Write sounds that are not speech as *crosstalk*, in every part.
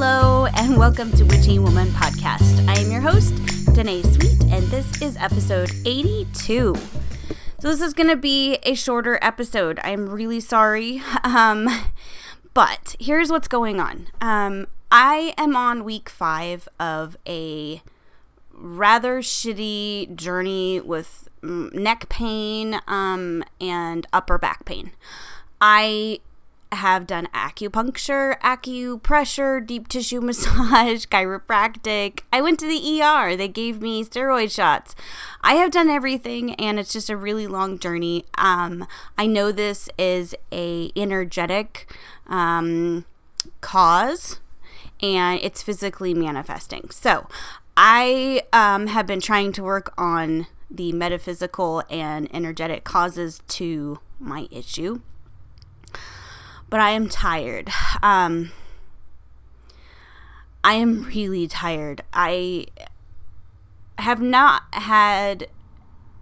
Hello, and welcome to Witchy Woman Podcast. I am your host, Danae Sweet, and this is episode 82. So, this is going to be a shorter episode. I'm really sorry. *laughs* Um, but here's what's going on. Um, I am on week five of a rather shitty journey with neck pain um, and upper back pain. I have done acupuncture, acupressure, deep tissue *laughs* massage, chiropractic. I went to the ER. They gave me steroid shots. I have done everything and it's just a really long journey. Um, I know this is a energetic um, cause and it's physically manifesting. So, I um, have been trying to work on the metaphysical and energetic causes to my issue but I am tired. Um, I am really tired. I have not had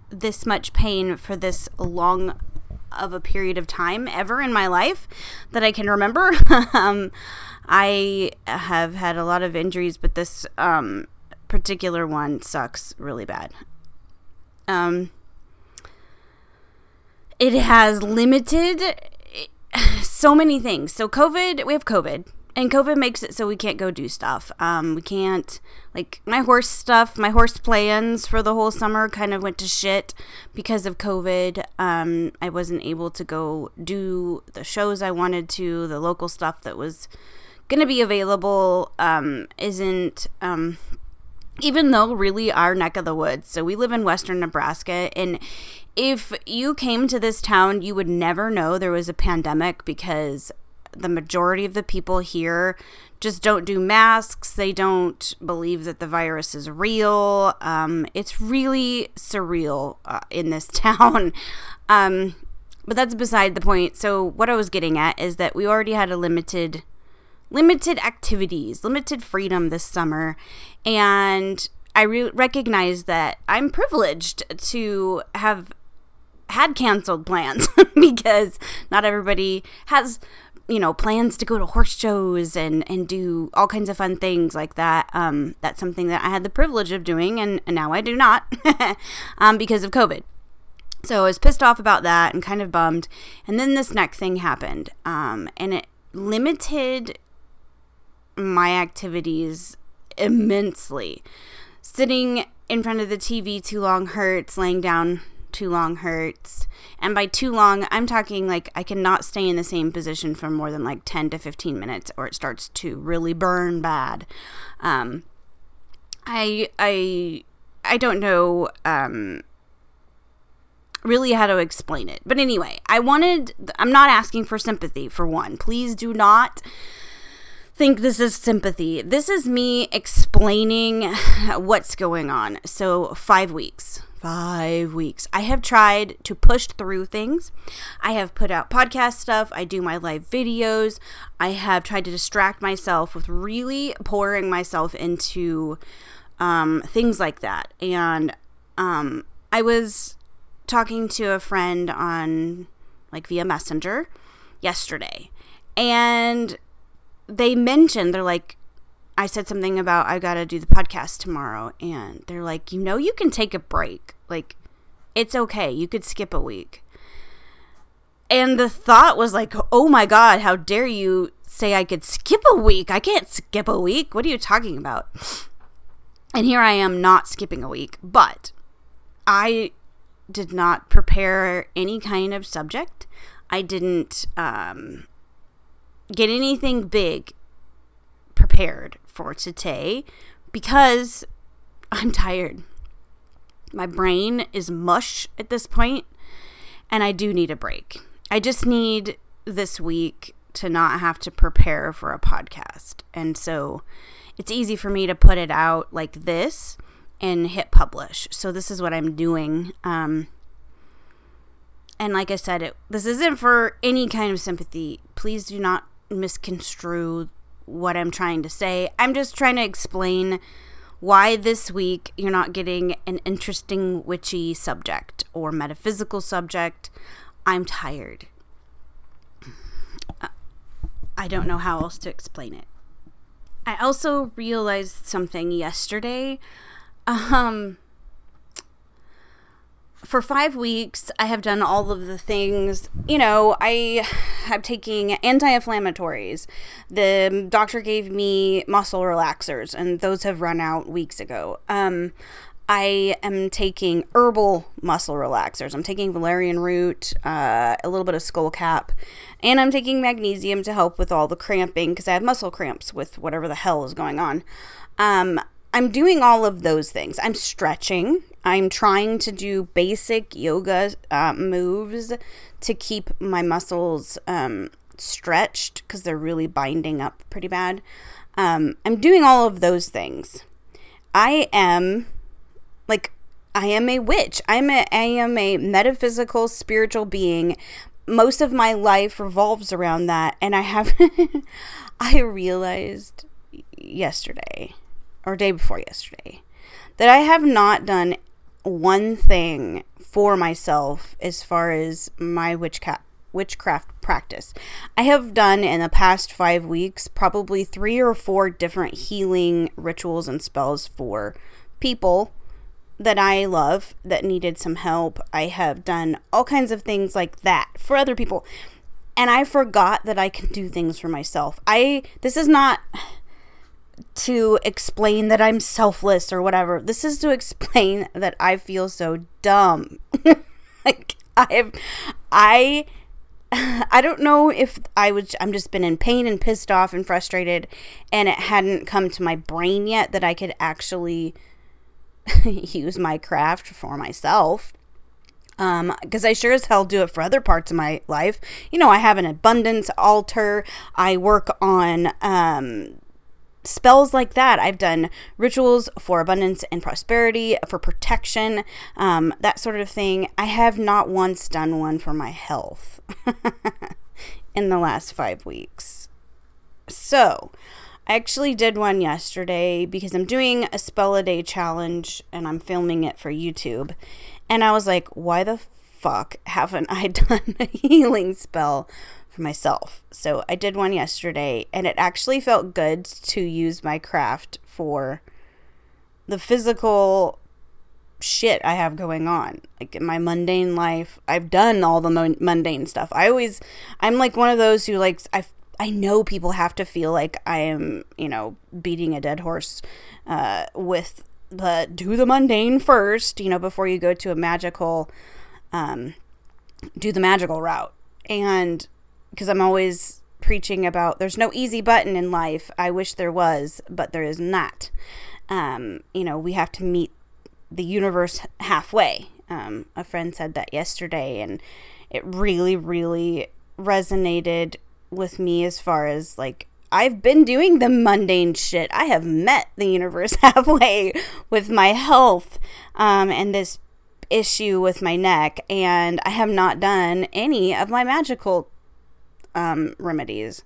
this much pain for this long of a period of time ever in my life that I can remember. *laughs* um, I have had a lot of injuries, but this um, particular one sucks really bad. Um, it has limited *sighs* so many things. So COVID, we have COVID, and COVID makes it so we can't go do stuff. Um, we can't like my horse stuff. My horse plans for the whole summer kind of went to shit because of COVID. Um, I wasn't able to go do the shows I wanted to. The local stuff that was going to be available um, isn't um, even though really our neck of the woods. So we live in western Nebraska and if you came to this town, you would never know there was a pandemic because the majority of the people here just don't do masks. They don't believe that the virus is real. Um, it's really surreal uh, in this *laughs* town. Um, but that's beside the point. So what I was getting at is that we already had a limited limited activities, limited freedom this summer, and I re- recognize that I'm privileged to have had canceled plans *laughs* because not everybody has you know plans to go to horse shows and and do all kinds of fun things like that. Um, that's something that i had the privilege of doing and, and now i do not *laughs* um, because of covid. So i was pissed off about that and kind of bummed. And then this next thing happened um, and it limited my activities immensely sitting in front of the tv too long hurts laying down too long hurts. And by too long, I'm talking like I cannot stay in the same position for more than like 10 to 15 minutes or it starts to really burn bad. Um, I, I, I don't know, um, really how to explain it. But anyway, I wanted, I'm not asking for sympathy for one. Please do not think this is sympathy. This is me explaining what's going on. So, five weeks five weeks. I have tried to push through things. I have put out podcast stuff. I do my live videos. I have tried to distract myself with really pouring myself into um, things like that. And um, I was talking to a friend on like via Messenger yesterday, and they mentioned they're like, I said something about I got to do the podcast tomorrow and they're like, "You know you can take a break. Like it's okay. You could skip a week." And the thought was like, "Oh my god, how dare you say I could skip a week? I can't skip a week. What are you talking about?" And here I am not skipping a week, but I did not prepare any kind of subject. I didn't um, get anything big prepared for today because I'm tired. My brain is mush at this point, and I do need a break. I just need this week to not have to prepare for a podcast. And so it's easy for me to put it out like this and hit publish. So this is what I'm doing. Um, and like I said, it, this isn't for any kind of sympathy. Please do not misconstrue what I'm trying to say. I'm just trying to explain why this week you're not getting an interesting witchy subject or metaphysical subject. I'm tired. I don't know how else to explain it. I also realized something yesterday. Um, for five weeks, I have done all of the things. You know, I have taking anti-inflammatories. The doctor gave me muscle relaxers, and those have run out weeks ago. Um, I am taking herbal muscle relaxers. I'm taking valerian root, uh, a little bit of skullcap, and I'm taking magnesium to help with all the cramping because I have muscle cramps with whatever the hell is going on. Um, I'm doing all of those things. I'm stretching. I'm trying to do basic yoga uh, moves to keep my muscles um, stretched because they're really binding up pretty bad. Um, I'm doing all of those things. I am like I am a witch. I'm a I am a metaphysical spiritual being. Most of my life revolves around that and I have *laughs* I realized yesterday or day before yesterday that I have not done one thing for myself as far as my witchcraft witchcraft practice. I have done in the past 5 weeks probably 3 or 4 different healing rituals and spells for people that I love that needed some help. I have done all kinds of things like that for other people. And I forgot that I can do things for myself. I this is not to explain that I'm selfless or whatever. This is to explain *laughs* that I feel so dumb. *laughs* like I've I *sighs* I don't know if I was I'm just been in pain and pissed off and frustrated and it hadn't come to my brain yet that I could actually *laughs* use my craft for myself. Um, because I sure as hell do it for other parts of my life. You know, I have an abundance altar. I work on um spells like that. I've done rituals for abundance and prosperity, for protection, um, that sort of thing. I have not once done one for my health *laughs* in the last five weeks. So, I actually did one yesterday because I'm doing a spell a day challenge and I'm filming it for YouTube. And I was like, why the fuck haven't I *laughs* done a healing spell myself? So I did one yesterday and it actually felt good to use my craft for the physical shit I have going on. Like in my mundane life, I've done all the mundane stuff. I always, I'm like one of those who likes, I I know people have to feel like I am, you know, beating a dead horse uh, with the do the mundane first, you know, before you go to a magical, um, do the magical route. And because I'm always preaching about there's no easy button in life. I wish there was, but there is not. Um, you know, we have to meet the universe halfway. Um, a friend said that yesterday, and it really, really resonated with me as far as like I've been doing the mundane shit. I have met the universe *laughs* halfway with my health um, and this issue with my neck, and I have not done any of my magical um, remedies.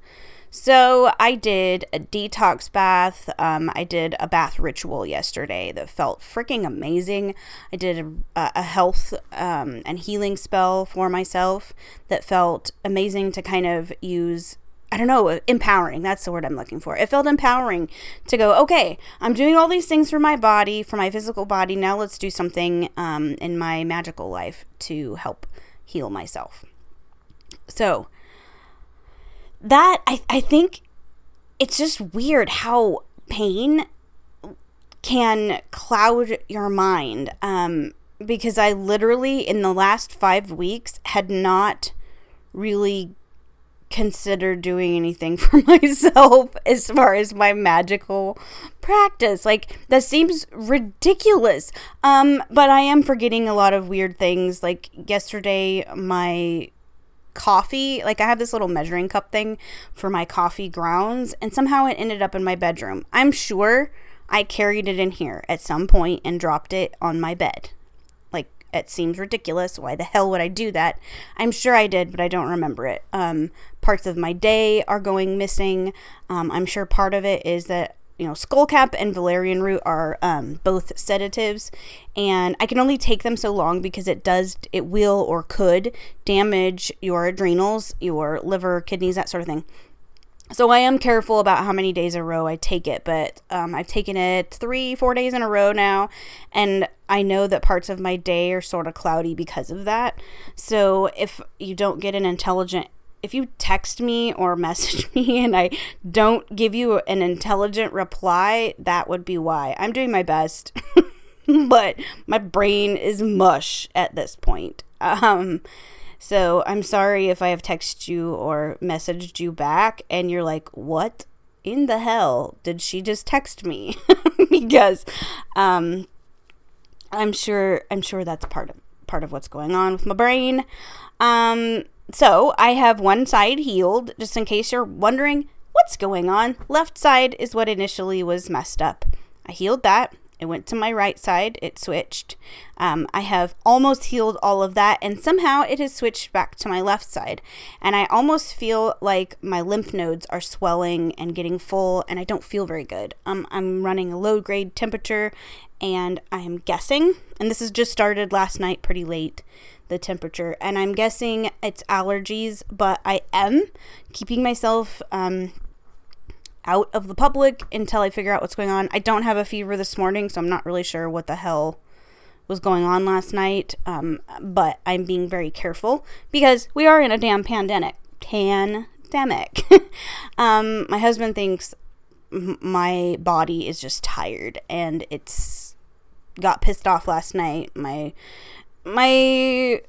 So I did a detox bath. Um, I did a bath ritual yesterday that felt freaking amazing. I did a, a health um, and healing spell for myself that felt amazing to kind of use I don't know, empowering. That's the word I'm looking for. It felt empowering to go, okay, I'm doing all these things for my body, for my physical body. Now let's do something um, in my magical life to help heal myself. So, that I, I think it's just weird how pain can cloud your mind um, because I literally in the last five weeks had not really considered doing anything *laughs* for myself as far as my magical practice. Like that seems ridiculous. Um but i am forgetting a lot of weird things. Like yesterday my coffee like i have this little measuring cup thing for my coffee grounds and somehow it ended up in my bedroom. I'm sure i carried it in here at some point and dropped it on my bed. Like it seems ridiculous. Why the hell would i do that? I'm sure i did but i don't remember it. Um, parts of my day are going missing. Um, i'm sure part of it is that you know, skullcap and valerian root are um, both sedatives, and I can only take them so long because it does, it will or could damage your adrenals, your liver, kidneys, that sort of thing. so I am careful about how many days in a row I take it, but um, I've taken it three, four days in a row now, and I know that parts of my day are sort of cloudy because of that. So if you don't get an intelligent, if you text me or *laughs* message me and I don't give you an intelligent reply, that would be why. I'm doing my best, *laughs* but my brain is mush at this point. Um, so I'm sorry if I have texted you or messaged you back and you're like, what in the hell did she just text me? *laughs* because um, I'm sure I'm sure that's part of part of what's going on with my brain. Um, so I have one side healed, just in case you're wondering what's going on. Left side is what initially was messed up. I healed that. It went to my right side, it switched. Um, I have almost healed all of that, and somehow it has switched back to my left side. And I almost feel like my lymph nodes are swelling and getting full, and I don't feel very good. Um, I'm running a low grade temperature, and I am guessing, and this has just started last night pretty late, the temperature, and I'm guessing it's allergies, but I am keeping myself. Um, out of the public until I figure out what's going on. I don't have a fever this morning, so I'm not really sure what the hell was going on last night. Um, but I'm being very careful because we are in a damn pandemic. Pandemic. *laughs* um, my husband thinks my body is just tired and it's got pissed off last night. My my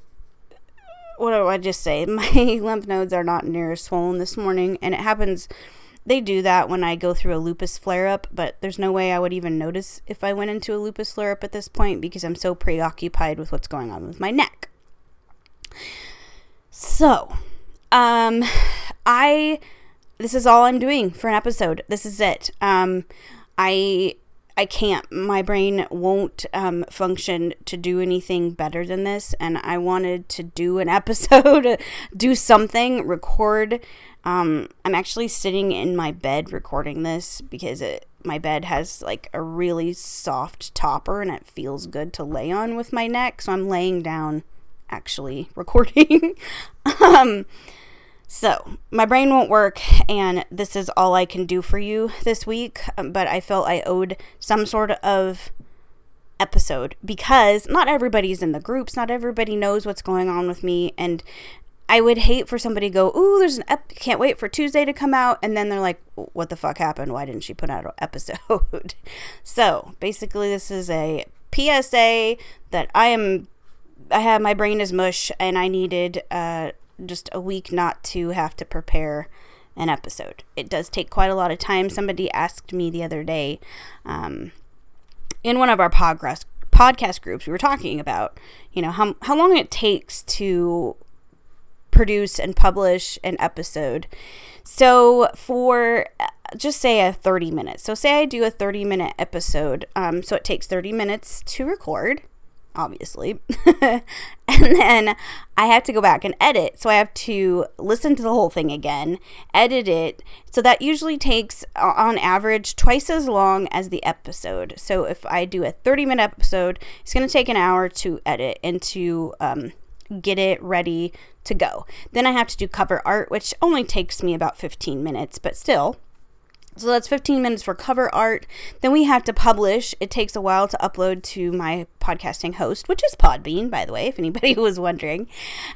what do I just say? *laughs* My lymph nodes are not near swollen this morning, and it happens they do that when I go through a lupus flare up, but there's no way I would even notice if I went into a lupus flare up at this point because I'm so preoccupied with what's going on with my neck. So, um, I this is all I'm doing for an episode. This is it. Um, I I can't. My brain won't um, function to do anything better than this, and I wanted to do an *laughs* episode, do something, record um, I'm actually sitting in my bed recording this because it my bed has like a really soft topper and it feels good to lay on with my neck. So I'm laying down actually *laughs* recording. um, so my brain won't work, and this is all I can do for you this week. Um, but I felt I owed some sort of episode because not everybody's in the groups, not everybody knows what's going on with me, and I would hate for somebody to go, "Ooh, there's an ep- can't wait for Tuesday to come out," and then they're like, "What the fuck happened? Why didn't she put out an *laughs* episode?" so basically, this is a PSA that I am. I have my brain is mush, and I needed uh, just a week not to have to prepare an episode. It does take quite a lot of time. Somebody asked me the other day, um, in one of our progress podcast groups, we were talking about, you know, how how long it takes to produce and publish an episode. So for uh, just say a 30 minutes. So say I do a 30 minute episode. Um, so it takes 30 minutes to record, obviously. *laughs* and then I have to go back and edit. So I have to listen to the whole thing again, edit it. So that usually takes, on average, twice as long as the episode. So if I do a 30 minute episode, it's going to take an hour to edit and to um, get it ready to go. Then I have to do cover art, which only takes me about 15 minutes, but still. So that's 15 minutes for cover art. Then we have to publish. It takes a while to upload to my podcasting host, which is Podbean, by the way, if anybody *laughs* was wondering.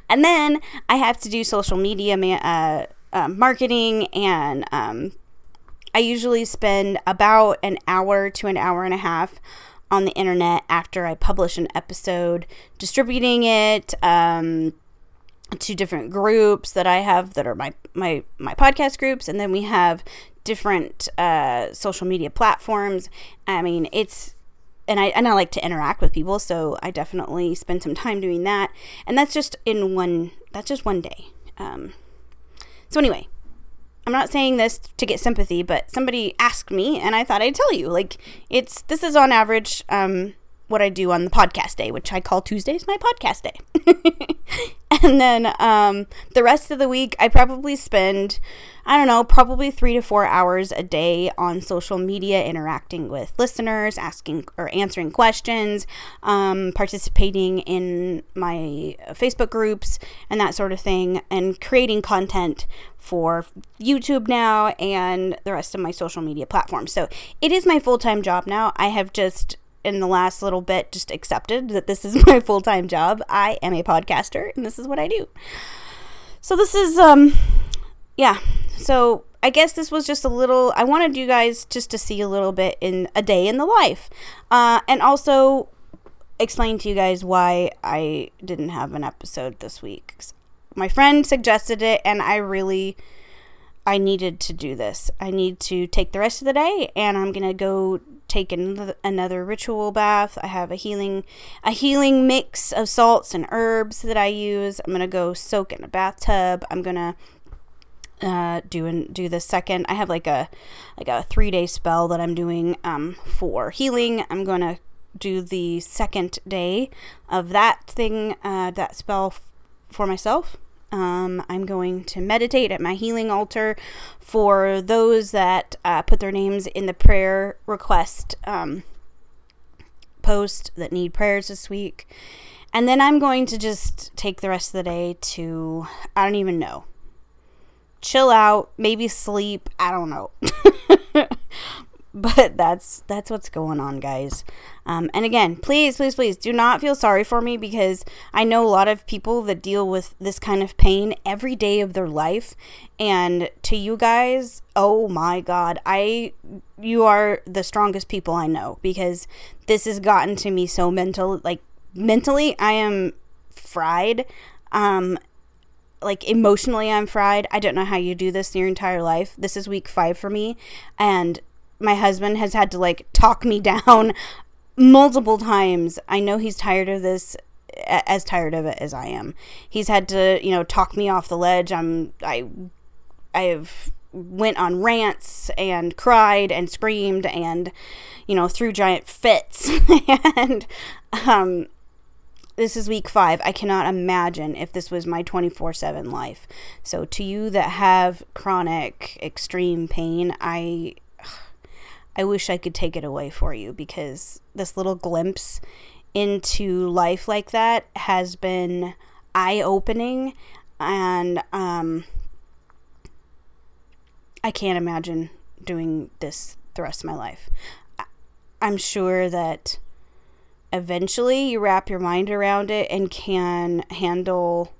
And then I have to do social media uh, uh, marketing, and um, I usually spend about an hour to an hour and a half on the internet after I publish an episode, distributing it. Um, to different groups that I have that are my my my podcast groups, and then we have different uh, social media platforms. I mean, it's and I and I like to interact with people, so I definitely spend some time doing that. And that's just in one. That's just one day. Um, so anyway, I'm not saying this to get sympathy, but somebody asked me, and I thought I'd tell you. Like, it's this is on average. Um, what I do on the podcast day, which I call Tuesdays my podcast day. *laughs* and then um, the rest of the week, I probably spend, I don't know, probably three to four hours a day on social media, interacting with listeners, asking or answering questions, um, participating in my Facebook groups, and that sort of thing, and creating content for YouTube now and the rest of my social media platforms. So it is my full time job now. I have just in the last little bit just accepted that this is *laughs* my full time job. I am a podcaster and this is what I do. So this is um yeah. So I guess this was just a little I wanted you guys just to see a little bit in a day in the life. Uh and also explain to you guys why I didn't have an episode this week. My friend suggested it and I really I needed to do this. I need to take the rest of the day and I'm going to go take another, ritual bath. I have a healing a healing mix of salts and herbs that I use. I'm gonna go soak in a bathtub. I'm gonna uh, do and do the second. I have like a like a three day spell that I'm doing um, for healing. I'm gonna do the second day of that thing uh, that spell f- for myself. Um, I'm going to meditate at my healing altar for those that uh, put their names in the prayer request um, post that need prayers this week. And then I'm going to just take the rest of the day to, I don't even know, chill out, maybe sleep. I don't know. *laughs* but that's that's what's going on guys um, and again please please please do not feel sorry for me because i know a lot of people that deal with this kind of pain every day of their life and to you guys oh my god i you are the strongest people i know because this has gotten to me so mental like mentally i am fried um like emotionally I'm fried. I don't know how you do this your entire life. This is week 5 for me and my husband has had to like talk me *laughs* down multiple times. I know he's tired of this as tired of it as I am. He's had to, you know, talk me off the ledge. I'm I I have went on rants and cried and screamed and you know, threw giant fits *laughs* and um this is week 5. I cannot imagine if this was my 24/7 life. So to you that have chronic extreme pain, I I wish I could take it away for you because this little glimpse into life like that has been eye opening and um, I can't imagine doing this the rest of my life. I'm sure that eventually you wrap your mind around it and can handle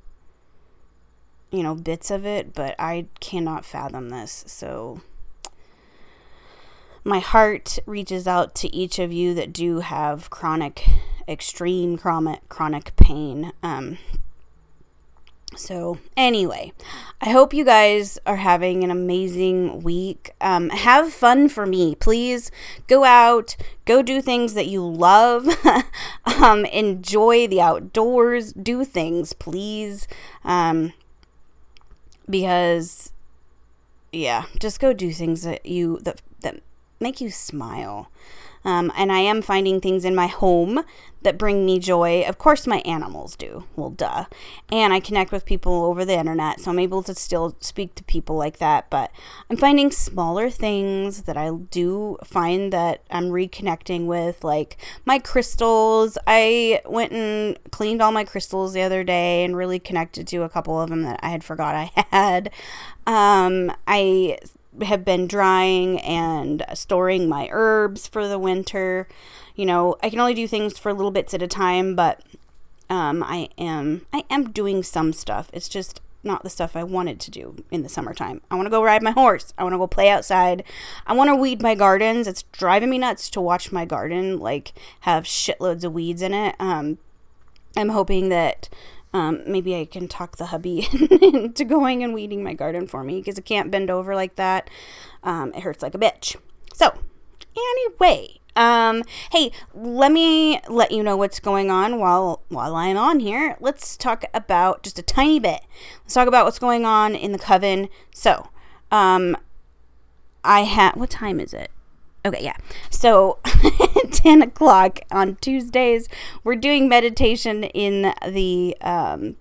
you know bits of it, but I cannot fathom this. So my heart reaches out to each of you that do have chronic, extreme chronic, chronic pain. Um, so, anyway, I hope you guys are having an amazing week. Um, have fun for me. Please go out, go do things that you love, *laughs* um, enjoy the outdoors, do things, please. Um, because, yeah, just go do things that you, that, that make you smile. Um, and I am finding things in my home that bring me joy. Of course, my animals do. Well, duh. And I connect with people over the internet, so I'm able to still speak to people like that. But I'm finding smaller things that I do find that I'm reconnecting with, like my crystals. I went and cleaned all my crystals the other day and really connected to a couple of them that I had forgot I *laughs* had. Um, I have been drying and storing my herbs for the winter. You know, I can only do things for little bits at a time, but um, I am I am doing some stuff. It's just not the stuff I wanted to do in the summertime. I want to go ride my horse. I want to go play outside. I want to weed my gardens. It's driving me nuts to watch my garden like have shitloads of weeds in it. Um, I'm hoping that um, maybe I can talk the hubby *laughs* into going and weeding my garden for me because I can't bend over like that. Um, it hurts like a bitch. So, anyway, um, hey, let me let you know what's going on while while I'm on here. Let's talk about just a tiny bit. Let's talk about what's going on in the coven. So, um, I have what time is it? Okay, yeah. So, *laughs* 10 o'clock on Tuesdays, we're doing meditation in the um,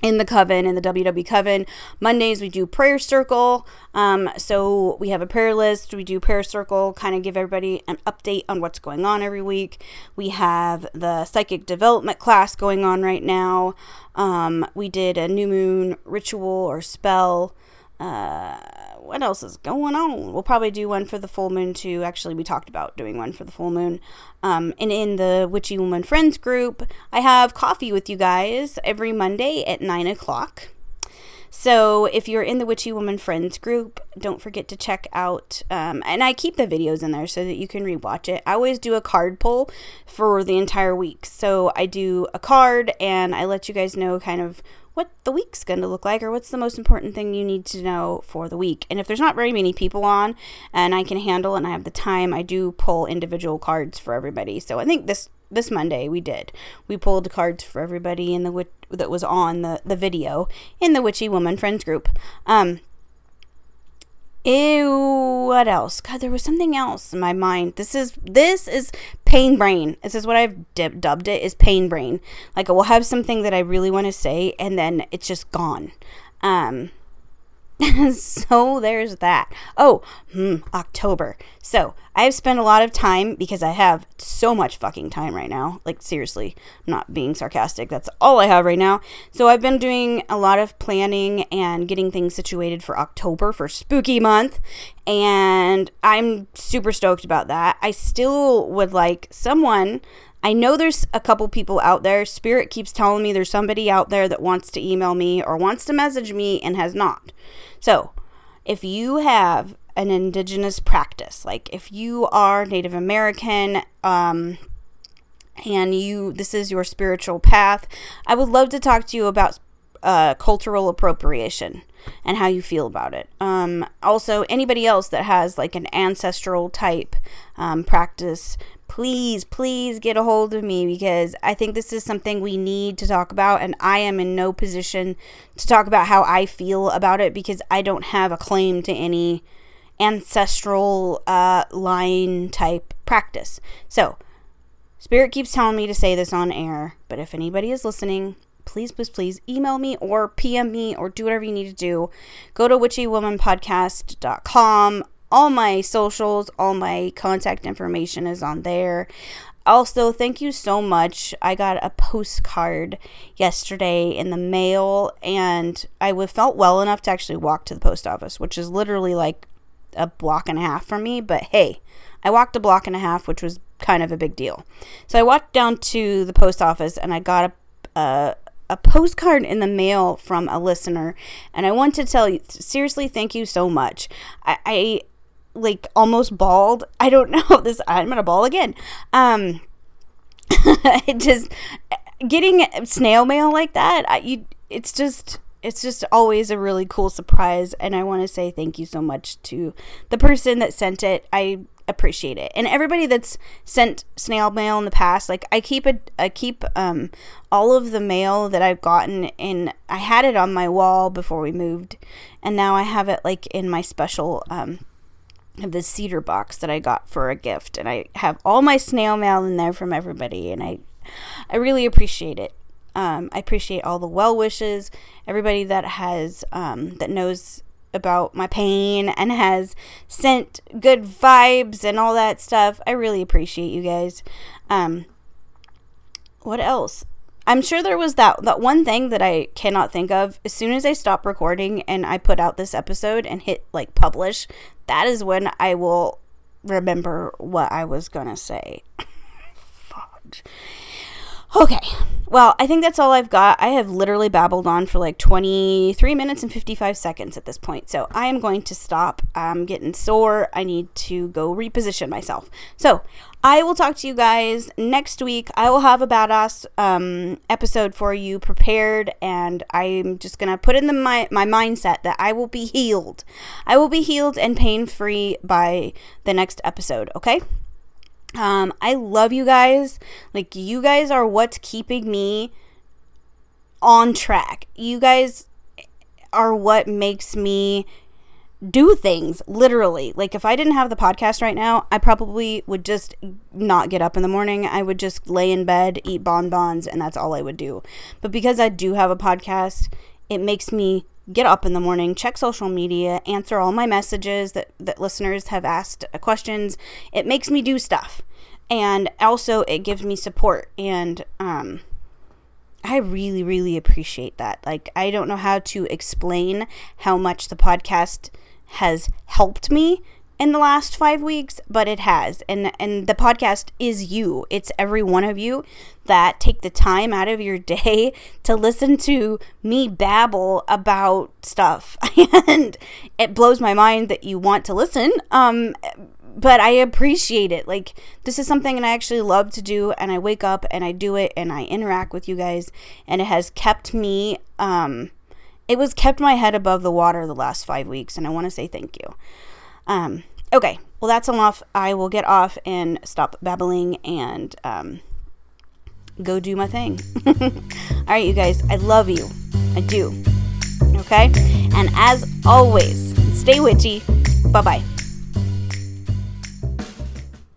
in the coven in the ww coven. Mondays we do prayer circle. Um, so we have a prayer list. We do prayer circle kind of give everybody an update on what's going on every week. We have the psychic development class going on right now. Um, we did a new moon ritual or spell uh, what else is going on? We'll probably do one for the full moon too. Actually, we talked about doing one for the full moon. Um, and in the Witchy Woman Friends group, I have coffee with you guys every Monday at 9 o'clock. So if you're in the Witchy Woman Friends group, don't forget to check out. Um, and I keep the videos in there so that you can rewatch it. I always do a card pull for the entire week. So I do a card and I let you guys know kind of what the week's going to look like or what's the most important thing you need to know for the week. And if there's not very many people on and I can handle and I have the time, I do pull individual cards for everybody. So I think this this Monday we did. We pulled cards for everybody in the that was on the the video in the Witchy Woman Friends group. Um Ew, what else? God, there was something else in my mind. This is this is pain brain. This is what I've dubbed it is pain brain. Like I will have something that I really want to say and then it's just gone. Um *laughs* so there's that. Oh, hmm, October. So I've spent a lot of time because I have so much fucking time right now. Like, seriously, I'm not being sarcastic. That's all I have right now. So I've been doing a lot of planning and getting things situated for October for spooky month. And I'm super stoked about that. I still would like someone I know there's a couple people out there. Spirit keeps telling me there's somebody out there that wants to email me or wants to message me and has not. So, if you have an indigenous practice, like if you are Native American, um, and you this is your spiritual path, I would love to talk to you about uh, cultural appropriation and how you feel about it. Um, also, anybody else that has like an ancestral type um, practice, please, please get a hold of me because I think this is something we need to talk about. And I am in no position to talk about how I feel about it because I don't have a claim to any ancestral uh, line type practice. So, Spirit keeps telling me to say this on air, but if anybody is listening, please, please, please email me or PM me or do whatever you need to do. Go to witchywomanpodcast.com all my socials, all my contact information is on there. Also, thank you so much. I got a postcard yesterday in the mail, and I felt well enough to actually walk to the post office, which is literally like a block and a half from me. But hey, I walked a block and a half, which was kind of a big deal. So I walked down to the post office, and I got a, a a postcard in the mail from a listener and i want to tell you seriously thank you so much I, I like almost bawled. *laughs* I don't know *laughs* this. I'm gonna bawl again. Um, *laughs* it just getting snail mail like that. I, you, it's just it's just always a really cool surprise and i want to say thank you so much to the person that sent it i appreciate it and everybody that's sent snail mail in the past like i keep a i keep um all of the mail that i've gotten in i had it on my wall before we moved and now i have it like in my special um this cedar box that I got for a gift, and I have all my snail mail in there from everybody, and I, I really appreciate it. Um, I appreciate all the well wishes, everybody that has um, that knows about my pain and has sent good vibes and all that stuff. I really appreciate you guys. Um, what else? I'm sure there was that that one thing that I cannot think of. As soon as I stop recording and I put out this episode and hit like publish, that is when I will remember what I was gonna say. *laughs* Fudge. Okay. Well, I think that's all I've got. I have literally babbled on for like 23 minutes and 55 seconds at this point. So I am going to stop. I'm getting sore. I need to go reposition myself. So I will talk to you guys next week. I will have a badass um, episode for you prepared, and I'm just gonna put in the my, my mindset that I will be healed. I will be healed and pain free by the next episode. Okay. Um, I love you guys. Like, you guys are what's keeping me on track. You guys are what makes me do things literally. Like if I didn't have the podcast right now, I probably would just not get up in the morning. I would just lay in bed, eat bonbons, and that's all I would do. But because I do have a podcast, it makes me get up in the morning, check social media, answer all my messages that, that listeners have asked questions. It makes me do stuff. And also, it gives me support. And um, I really, really appreciate that. Like, I don't know how to explain how much the podcast has helped me in the last five weeks, but it has. And and the podcast is you. It's every one of you that take the time out of your day *laughs* to listen to me babble about stuff. *laughs* and it blows my mind that you want to listen. Um but I appreciate it. Like this is something that I actually love to do and I wake up and I do it and I interact with you guys and it has kept me um it was kept my head above the water the last 5 weeks and I want to say thank you. Um, okay, well, that's enough. I will get off and stop babbling and um, go do my thing. *laughs* All right, you guys, I love you. I do. Okay? And as always, stay witchy. Bye bye.